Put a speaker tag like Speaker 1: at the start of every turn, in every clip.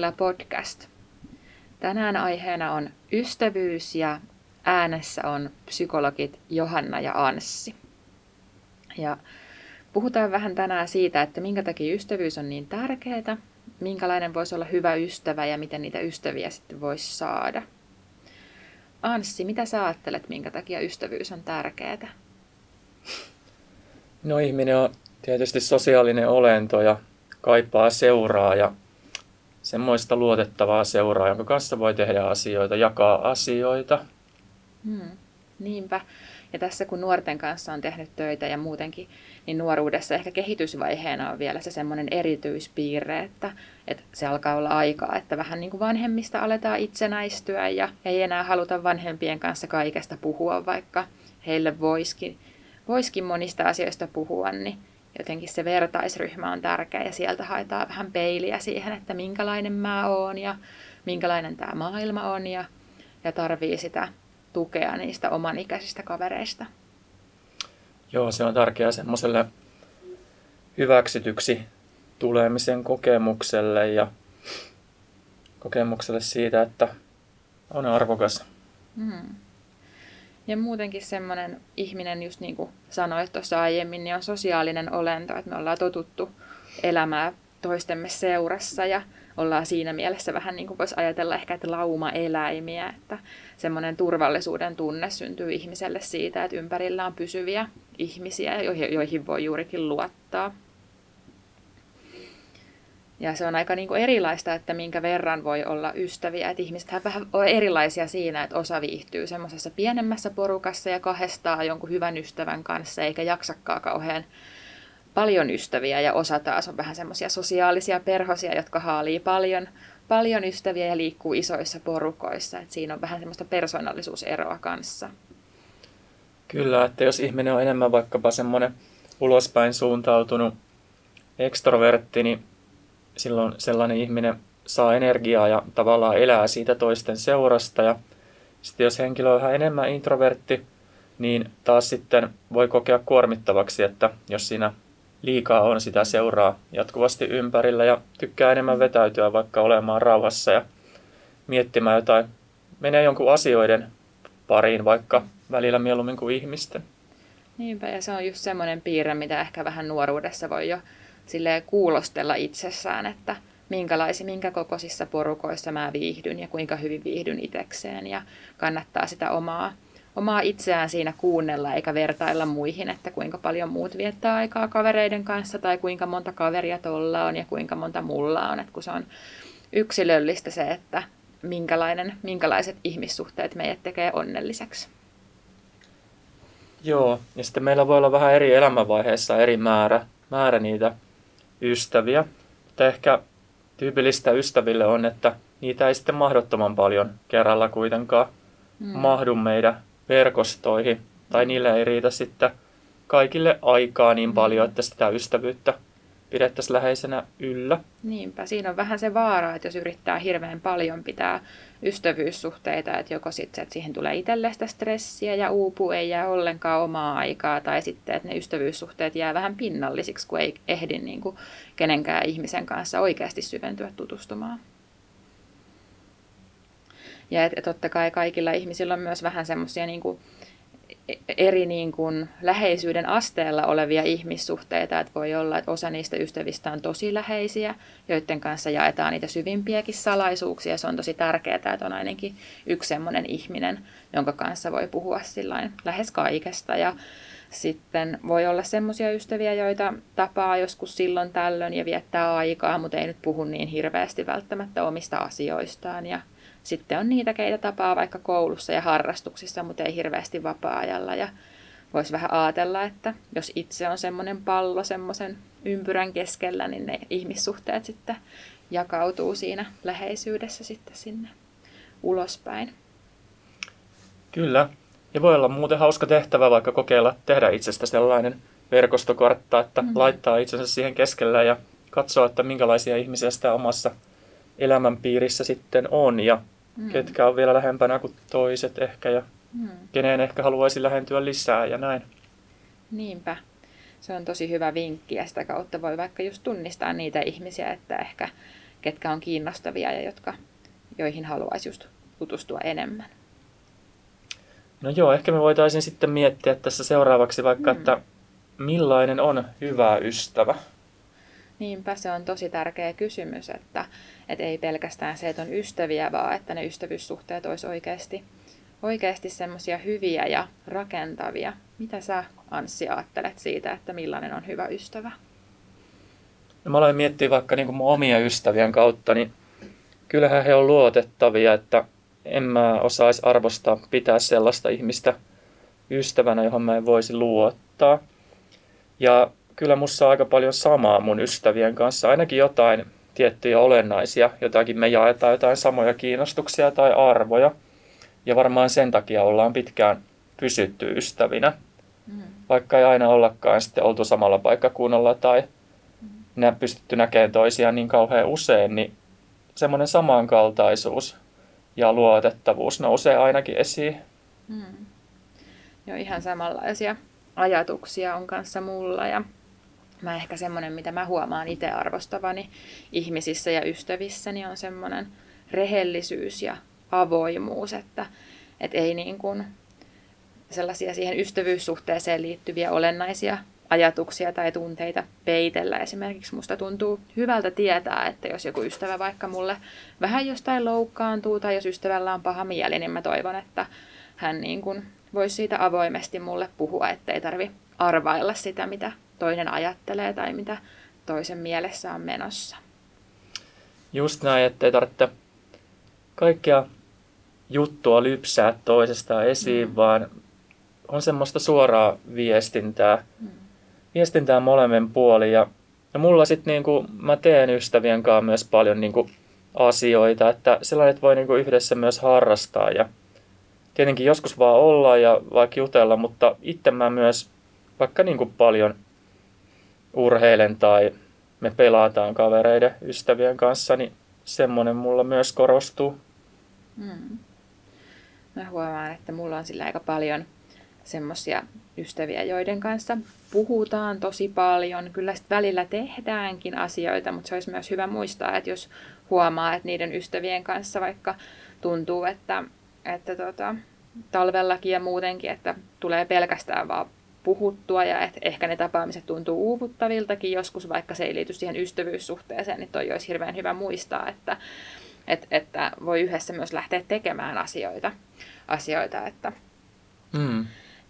Speaker 1: Mielentila podcast. Tänään aiheena on ystävyys ja äänessä on psykologit Johanna ja Anssi. Ja puhutaan vähän tänään siitä, että minkä takia ystävyys on niin tärkeää, minkälainen voisi olla hyvä ystävä ja miten niitä ystäviä sitten voisi saada. Anssi, mitä sä ajattelet, minkä takia ystävyys on tärkeää?
Speaker 2: No ihminen on tietysti sosiaalinen olento ja kaipaa seuraa ja semmoista luotettavaa seuraa, jonka kanssa voi tehdä asioita, jakaa asioita.
Speaker 1: Hmm, niinpä. Ja tässä kun nuorten kanssa on tehnyt töitä ja muutenkin, niin nuoruudessa ehkä kehitysvaiheena on vielä se semmoinen erityispiirre, että, että se alkaa olla aikaa, että vähän niin kuin vanhemmista aletaan itsenäistyä ja ei enää haluta vanhempien kanssa kaikesta puhua, vaikka heille voiskin, voiskin monista asioista puhua, niin jotenkin se vertaisryhmä on tärkeä ja sieltä haetaan vähän peiliä siihen, että minkälainen mä oon ja minkälainen tämä maailma on ja, ja tarvii sitä tukea niistä omanikäisistä kavereista.
Speaker 2: Joo, se on tärkeää semmoiselle hyväksytyksi tulemisen kokemukselle ja kokemukselle siitä, että on arvokas.
Speaker 1: Hmm. Ja muutenkin semmoinen ihminen, just niin kuin sanoit tuossa aiemmin, niin on sosiaalinen olento, että me ollaan totuttu elämää toistemme seurassa ja ollaan siinä mielessä vähän niin kuin voisi ajatella ehkä, että lauma-eläimiä, että semmoinen turvallisuuden tunne syntyy ihmiselle siitä, että ympärillä on pysyviä ihmisiä, joihin voi juurikin luottaa. Ja se on aika niin kuin erilaista, että minkä verran voi olla ystäviä. Että ihmiset vähän on erilaisia siinä, että osa viihtyy semmoisessa pienemmässä porukassa ja kahdestaan jonkun hyvän ystävän kanssa, eikä jaksakaan kauhean paljon ystäviä. Ja osa taas on vähän semmoisia sosiaalisia perhosia, jotka haalii paljon, paljon ystäviä ja liikkuu isoissa porukoissa. Että siinä on vähän semmoista persoonallisuuseroa kanssa.
Speaker 2: Kyllä, että jos ihminen on enemmän vaikkapa semmoinen ulospäin suuntautunut ekstrovertti, niin silloin sellainen ihminen saa energiaa ja tavallaan elää siitä toisten seurasta. Ja sitten jos henkilö on vähän enemmän introvertti, niin taas sitten voi kokea kuormittavaksi, että jos siinä liikaa on sitä seuraa jatkuvasti ympärillä ja tykkää enemmän vetäytyä vaikka olemaan rauhassa ja miettimään jotain, menee jonkun asioiden pariin vaikka välillä mieluummin kuin ihmisten.
Speaker 1: Niinpä, ja se on just semmoinen piirre, mitä ehkä vähän nuoruudessa voi jo sille kuulostella itsessään, että minkälaisia, minkä kokoisissa porukoissa mä viihdyn ja kuinka hyvin viihdyn itsekseen ja kannattaa sitä omaa, omaa itseään siinä kuunnella eikä vertailla muihin, että kuinka paljon muut viettää aikaa kavereiden kanssa tai kuinka monta kaveria tuolla on ja kuinka monta mulla on, että kun se on yksilöllistä se, että minkälainen, minkälaiset ihmissuhteet meidät tekee onnelliseksi.
Speaker 2: Joo, ja sitten meillä voi olla vähän eri elämänvaiheissa eri määrä, määrä niitä ystäviä. Mutta ehkä tyypillistä ystäville on, että niitä ei sitten mahdottoman paljon kerralla kuitenkaan mm. mahdu meidän verkostoihin. Tai niille ei riitä sitten kaikille aikaa niin paljon, että sitä ystävyyttä pidettäisiin läheisenä yllä.
Speaker 1: Niinpä, siinä on vähän se vaara, että jos yrittää hirveän paljon pitää ystävyyssuhteita, että joko sitten että siihen tulee itselle sitä stressiä ja uupuu, ei jää ollenkaan omaa aikaa, tai sitten, että ne ystävyyssuhteet jää vähän pinnallisiksi, kun ei ehdi niin kuin kenenkään ihmisen kanssa oikeasti syventyä tutustumaan. Ja että totta kai kaikilla ihmisillä on myös vähän semmoisia niin eri niin kuin läheisyyden asteella olevia ihmissuhteita, että voi olla, että osa niistä ystävistä on tosi läheisiä, joiden kanssa jaetaan niitä syvimpiäkin salaisuuksia. Se on tosi tärkeää, että on ainakin yksi sellainen ihminen, jonka kanssa voi puhua lähes kaikesta. Ja sitten voi olla semmoisia ystäviä, joita tapaa joskus silloin tällöin ja viettää aikaa, mutta ei nyt puhu niin hirveästi välttämättä omista asioistaan. Ja sitten on niitä, keitä tapaa vaikka koulussa ja harrastuksissa, mutta ei hirveästi vapaa-ajalla. Ja voisi vähän ajatella, että jos itse on semmoinen pallo semmoisen ympyrän keskellä, niin ne ihmissuhteet sitten jakautuu siinä läheisyydessä sitten sinne ulospäin.
Speaker 2: Kyllä. Ja voi olla muuten hauska tehtävä vaikka kokeilla tehdä itsestä sellainen verkostokartta, että mm-hmm. laittaa itsensä siihen keskellä ja katsoa, että minkälaisia ihmisiä sitä omassa elämänpiirissä sitten on ja mm. ketkä on vielä lähempänä kuin toiset ehkä ja mm. keneen ehkä haluaisi lähentyä lisää ja näin.
Speaker 1: Niinpä. Se on tosi hyvä vinkki ja sitä kautta voi vaikka just tunnistaa niitä ihmisiä, että ehkä ketkä on kiinnostavia ja jotka, joihin haluaisi just tutustua enemmän.
Speaker 2: No joo, ehkä me voitaisiin sitten miettiä tässä seuraavaksi vaikka, mm. että millainen on hyvä ystävä?
Speaker 1: Niinpä se on tosi tärkeä kysymys, että, että ei pelkästään se, että on ystäviä, vaan että ne ystävyyssuhteet olisi oikeasti, oikeasti semmoisia hyviä ja rakentavia. Mitä sä, Anssi, ajattelet siitä, että millainen on hyvä ystävä?
Speaker 2: No mä aloin miettiä vaikka niin mun omia ystävien kautta, niin kyllähän he on luotettavia, että en mä osaisi arvostaa pitää sellaista ihmistä ystävänä, johon mä en voisi luottaa. Ja kyllä mussa on aika paljon samaa mun ystävien kanssa, ainakin jotain tiettyjä olennaisia, jotakin me jaetaan jotain samoja kiinnostuksia tai arvoja. Ja varmaan sen takia ollaan pitkään pysytty ystävinä, mm. vaikka ei aina ollakaan sitten oltu samalla paikkakunnalla tai mm. pystytty näkemään toisiaan niin kauhean usein, niin semmoinen samankaltaisuus ja luotettavuus nousee ainakin esiin. Mm.
Speaker 1: Joo, ihan samanlaisia ajatuksia on kanssa mulla ja mä ehkä semmoinen, mitä mä huomaan itse arvostavani ihmisissä ja ystävissäni on semmoinen rehellisyys ja avoimuus, että, että ei niin kuin sellaisia siihen ystävyyssuhteeseen liittyviä olennaisia ajatuksia tai tunteita peitellä. Esimerkiksi musta tuntuu hyvältä tietää, että jos joku ystävä vaikka mulle vähän jostain loukkaantuu tai jos ystävällä on paha mieli, niin mä toivon, että hän niin kuin voisi siitä avoimesti mulle puhua, ettei tarvi arvailla sitä, mitä toinen ajattelee tai mitä toisen mielessä on menossa.
Speaker 2: Just näin, ettei tarvitse kaikkea juttua lypsää toisesta esiin, mm. vaan on semmoista suoraa viestintää, mm. viestintää molemmin puolin. Ja, ja mulla sitten niinku, mä teen ystävien kanssa myös paljon niinku asioita, että sellainen voi niinku yhdessä myös harrastaa ja tietenkin joskus vaan olla ja vaikka jutella, mutta itse mä myös vaikka niin kuin paljon urheilen tai me pelataan kavereiden, ystävien kanssa, niin semmoinen mulla myös korostuu. Hmm.
Speaker 1: Mä huomaan, että mulla on sillä aika paljon semmoisia ystäviä, joiden kanssa puhutaan tosi paljon. Kyllä sitten välillä tehdäänkin asioita, mutta se olisi myös hyvä muistaa, että jos huomaa, että niiden ystävien kanssa vaikka tuntuu, että, että tota, talvellakin ja muutenkin, että tulee pelkästään vaan puhuttua ja että ehkä ne tapaamiset tuntuu uuvuttaviltakin joskus, vaikka se ei liity siihen ystävyyssuhteeseen, niin toi olisi hirveän hyvä muistaa, että, että, että voi yhdessä myös lähteä tekemään asioita, asioita että, mm.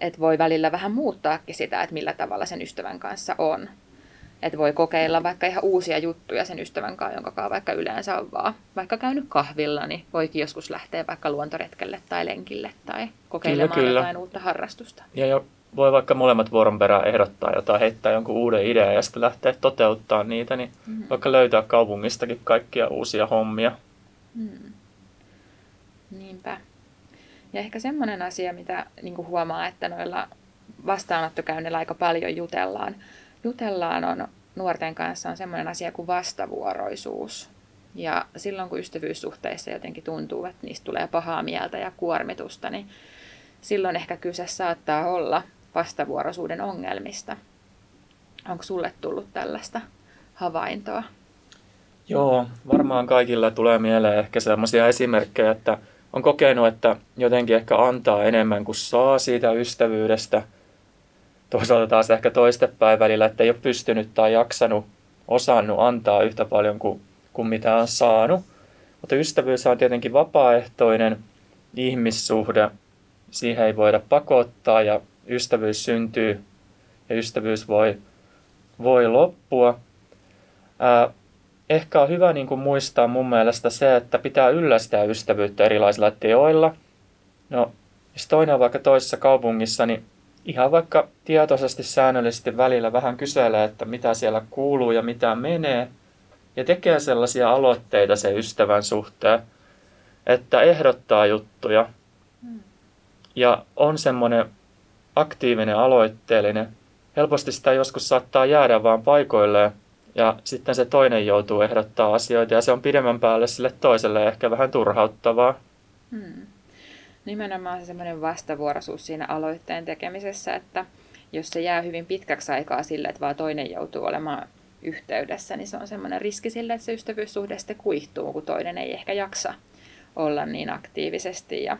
Speaker 1: että voi välillä vähän muuttaakin sitä, että millä tavalla sen ystävän kanssa on. Että voi kokeilla vaikka ihan uusia juttuja sen ystävän kanssa, jonka kanssa vaikka yleensä on vaan vaikka käynyt kahvilla, niin voikin joskus lähteä vaikka luontoretkelle tai lenkille tai kokeilemaan kyllä, kyllä. jotain uutta harrastusta.
Speaker 2: Ja jo, voi vaikka molemmat vuoron perään ehdottaa jotain, heittää jonkun uuden idean ja sitten lähteä toteuttaa niitä, niin mm. vaikka löytää kaupungistakin kaikkia uusia hommia. Mm.
Speaker 1: Niinpä. Ja ehkä semmoinen asia, mitä niin huomaa, että noilla vastaanottokäynnillä aika paljon jutellaan, jutellaan on nuorten kanssa on semmoinen asia kuin vastavuoroisuus. Ja silloin kun ystävyyssuhteissa jotenkin tuntuu, että niistä tulee pahaa mieltä ja kuormitusta, niin silloin ehkä kyse saattaa olla vastavuoroisuuden ongelmista. Onko sulle tullut tällaista havaintoa?
Speaker 2: Joo, varmaan kaikilla tulee mieleen ehkä sellaisia esimerkkejä, että on kokenut, että jotenkin ehkä antaa enemmän kuin saa siitä ystävyydestä – toisaalta taas ehkä toistepäin välillä, että ei ole pystynyt tai jaksanut, osannut antaa yhtä paljon kuin, kuin mitä on saanut. Mutta ystävyys on tietenkin vapaaehtoinen ihmissuhde. Siihen ei voida pakottaa ja ystävyys syntyy ja ystävyys voi, voi loppua. Ää, ehkä on hyvä niin kuin muistaa mun mielestä se, että pitää yllästää ystävyyttä erilaisilla teoilla. No, jos toinen on vaikka toisessa kaupungissa, niin ihan vaikka tietoisesti säännöllisesti välillä vähän kyselee, että mitä siellä kuuluu ja mitä menee, ja tekee sellaisia aloitteita sen ystävän suhteen, että ehdottaa juttuja hmm. ja on semmoinen aktiivinen, aloitteellinen. Helposti sitä joskus saattaa jäädä vaan paikoilleen ja sitten se toinen joutuu ehdottaa asioita ja se on pidemmän päälle sille toiselle ehkä vähän turhauttavaa. Hmm
Speaker 1: nimenomaan se semmoinen vastavuoroisuus siinä aloitteen tekemisessä, että jos se jää hyvin pitkäksi aikaa sille, että vaan toinen joutuu olemaan yhteydessä, niin se on semmoinen riski sille, että se ystävyyssuhde sitten kuihtuu, kun toinen ei ehkä jaksa olla niin aktiivisesti. Ja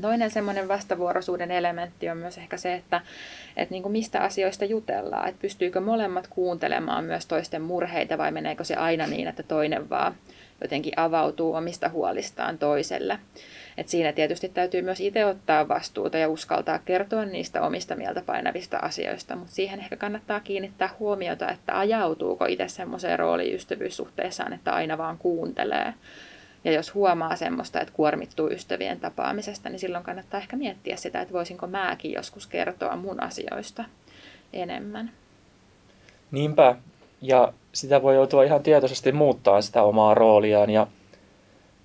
Speaker 1: toinen semmoinen vastavuoroisuuden elementti on myös ehkä se, että, että niin kuin mistä asioista jutellaan, että pystyykö molemmat kuuntelemaan myös toisten murheita vai meneekö se aina niin, että toinen vaan jotenkin avautuu omista huolistaan toiselle. Et siinä tietysti täytyy myös itse ottaa vastuuta ja uskaltaa kertoa niistä omista mieltä painavista asioista, mutta siihen ehkä kannattaa kiinnittää huomiota, että ajautuuko itse semmoiseen rooliin ystävyyssuhteessaan, että aina vaan kuuntelee. Ja jos huomaa semmoista, että kuormittuu ystävien tapaamisesta, niin silloin kannattaa ehkä miettiä sitä, että voisinko mäkin joskus kertoa mun asioista enemmän.
Speaker 2: Niinpä, ja sitä voi joutua ihan tietoisesti muuttaa sitä omaa rooliaan ja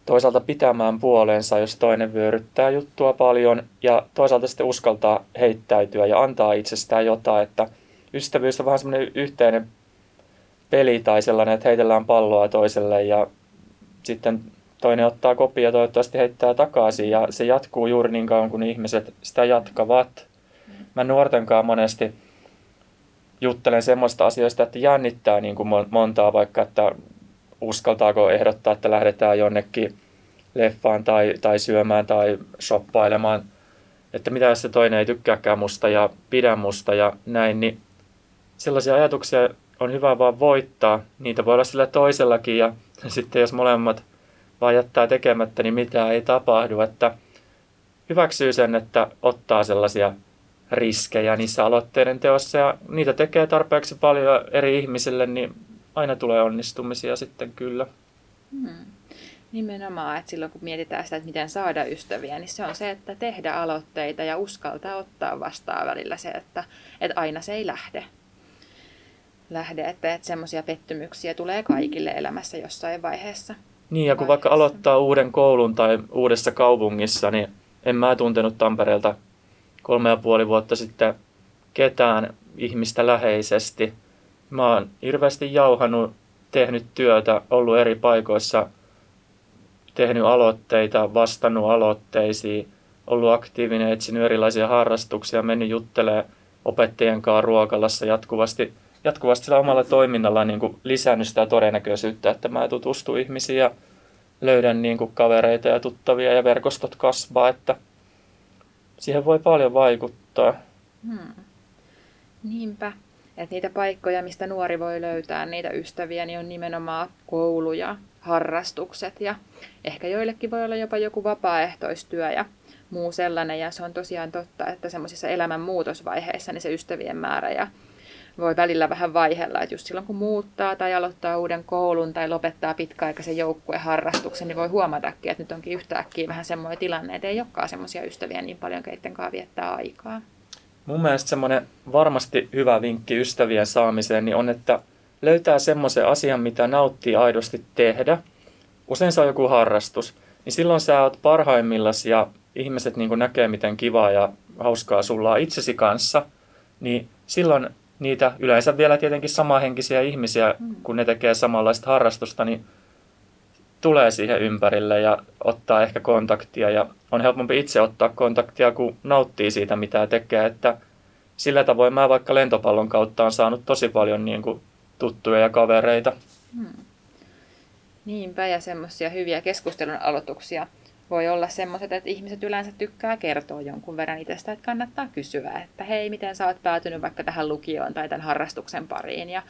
Speaker 2: toisaalta pitämään puolensa, jos toinen vyöryttää juttua paljon ja toisaalta sitten uskaltaa heittäytyä ja antaa itsestään jotain, että ystävyys on vähän semmoinen yhteinen peli tai sellainen, että heitellään palloa toiselle ja sitten toinen ottaa kopia ja toivottavasti heittää takaisin ja se jatkuu juuri niin kauan kuin ihmiset sitä jatkavat. Mä nuortenkaan monesti juttelen semmoista asioista, että jännittää niin kuin montaa vaikka, että uskaltaako ehdottaa, että lähdetään jonnekin leffaan tai, tai syömään tai shoppailemaan, että mitä jos se toinen ei tykkääkään musta ja pidä musta ja näin, niin sellaisia ajatuksia on hyvä vaan voittaa. Niitä voi olla sillä toisellakin ja sitten jos molemmat vaan jättää tekemättä, niin mitään ei tapahdu. Että hyväksyy sen, että ottaa sellaisia riskejä niissä aloitteiden teossa ja niitä tekee tarpeeksi paljon eri ihmisille, niin aina tulee onnistumisia sitten kyllä.
Speaker 1: Hmm. Nimenomaan, että silloin kun mietitään sitä, että miten saada ystäviä, niin se on se, että tehdä aloitteita ja uskaltaa ottaa vastaan välillä se, että, että aina se ei lähde. Lähde, että, että semmoisia pettymyksiä tulee kaikille elämässä jossain vaiheessa.
Speaker 2: Niin, ja kun vaikka aloittaa uuden koulun tai uudessa kaupungissa, niin en mä tuntenut Tampereelta kolme ja puoli vuotta sitten ketään ihmistä läheisesti. Mä oon hirveästi jauhanut, tehnyt työtä, ollut eri paikoissa, tehnyt aloitteita, vastannut aloitteisiin, ollut aktiivinen, etsinyt erilaisia harrastuksia, mennyt juttelemaan opettajien kanssa ruokalassa jatkuvasti, jatkuvasti sillä omalla toiminnalla niin kuin lisännyt sitä todennäköisyyttä, että mä tutustun ihmisiin ja löydän niin kuin kavereita ja tuttavia ja verkostot kasvaa, että siihen voi paljon vaikuttaa. Hmm.
Speaker 1: Niinpä. Että niitä paikkoja, mistä nuori voi löytää niitä ystäviä, niin on nimenomaan koulu ja harrastukset ja ehkä joillekin voi olla jopa joku vapaaehtoistyö ja muu sellainen. Ja se on tosiaan totta, että semmoisissa elämän muutosvaiheissa niin se ystävien määrä ja voi välillä vähän vaihella, että just silloin kun muuttaa tai aloittaa uuden koulun tai lopettaa pitkäaikaisen joukkueharrastuksen, niin voi huomatakin, että nyt onkin yhtäkkiä vähän semmoinen tilanne, että ei olekaan semmoisia ystäviä niin paljon, keitten kanssa viettää aikaa.
Speaker 2: Mun mielestä semmoinen varmasti hyvä vinkki ystävien saamiseen niin on, että löytää semmoisen asian, mitä nauttii aidosti tehdä. Usein se on joku harrastus. Niin silloin sä oot parhaimmillas ja ihmiset niin näkee, miten kivaa ja hauskaa sulla on itsesi kanssa. Niin silloin niitä yleensä vielä tietenkin samahenkisiä ihmisiä, mm. kun ne tekee samanlaista harrastusta, niin tulee siihen ympärille ja ottaa ehkä kontaktia. Ja on helpompi itse ottaa kontaktia, kun nauttii siitä, mitä tekee. Että sillä tavoin mä vaikka lentopallon kautta on saanut tosi paljon niin kuin tuttuja ja kavereita. Hmm.
Speaker 1: Niinpä, ja semmoisia hyviä keskustelun aloituksia voi olla semmoiset, että ihmiset yleensä tykkää kertoa jonkun verran itsestä, että kannattaa kysyä, että hei, miten sä oot päätynyt vaikka tähän lukioon tai tämän harrastuksen pariin. Ja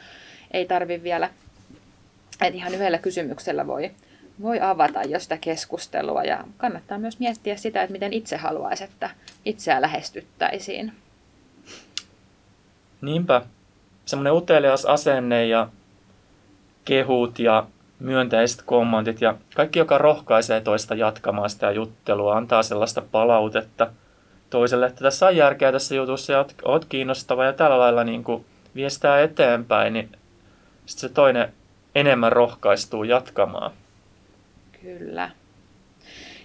Speaker 1: ei tarvi vielä, että ihan yhdellä kysymyksellä voi, voi avata jo sitä keskustelua ja kannattaa myös miettiä sitä, että miten itse haluaisi, että itseä lähestyttäisiin.
Speaker 2: Niinpä. Semmoinen utelias asenne ja kehut ja myönteiset kommentit ja kaikki, joka rohkaisee toista jatkamaan sitä juttelua, antaa sellaista palautetta toiselle, että tässä on järkeä tässä jutussa ja oot kiinnostava ja tällä lailla niin kuin viestää eteenpäin, niin sitten se toinen enemmän rohkaistuu jatkamaan.
Speaker 1: Kyllä.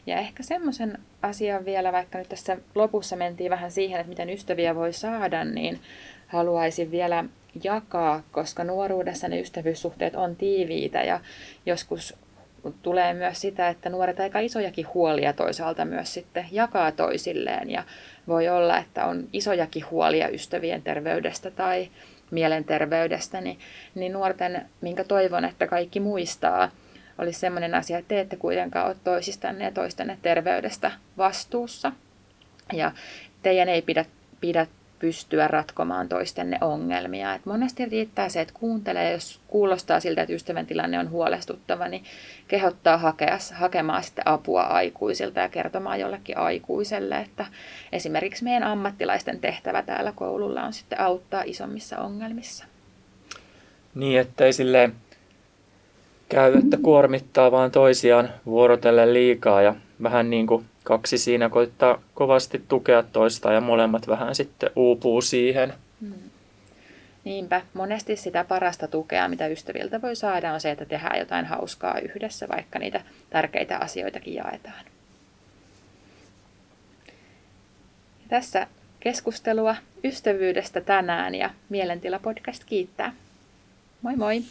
Speaker 1: Ja ehkä semmoisen asian vielä, vaikka nyt tässä lopussa mentiin vähän siihen, että miten ystäviä voi saada, niin haluaisin vielä jakaa, koska nuoruudessa ne ystävyyssuhteet on tiiviitä ja joskus tulee myös sitä, että nuoret aika isojakin huolia toisaalta myös sitten jakaa toisilleen. Ja voi olla, että on isojakin huolia ystävien terveydestä tai mielenterveydestä, niin, niin nuorten, minkä toivon, että kaikki muistaa, olisi sellainen asia, että te ette kuitenkaan ole toisistanne ja toistenne terveydestä vastuussa. Ja teidän ei pidä, pidä pystyä ratkomaan toistenne ongelmia. Et monesti riittää se, että kuuntelee, jos kuulostaa siltä, että ystävän tilanne on huolestuttava, niin kehottaa hakea, hakemaan sitten apua aikuisilta ja kertomaan jollekin aikuiselle, että esimerkiksi meidän ammattilaisten tehtävä täällä koululla on sitten auttaa isommissa ongelmissa.
Speaker 2: Niin, ettei silleen käy, että kuormittaa vaan toisiaan vuorotellen liikaa ja vähän niin kuin kaksi siinä koittaa kovasti tukea toista ja molemmat vähän sitten uupuu siihen. Hmm.
Speaker 1: Niinpä, monesti sitä parasta tukea, mitä ystäviltä voi saada, on se, että tehdään jotain hauskaa yhdessä, vaikka niitä tärkeitä asioitakin jaetaan. Ja tässä keskustelua ystävyydestä tänään ja Mielentila podcast kiittää. Moi moi!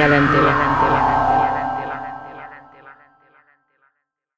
Speaker 1: adelante. Adelante.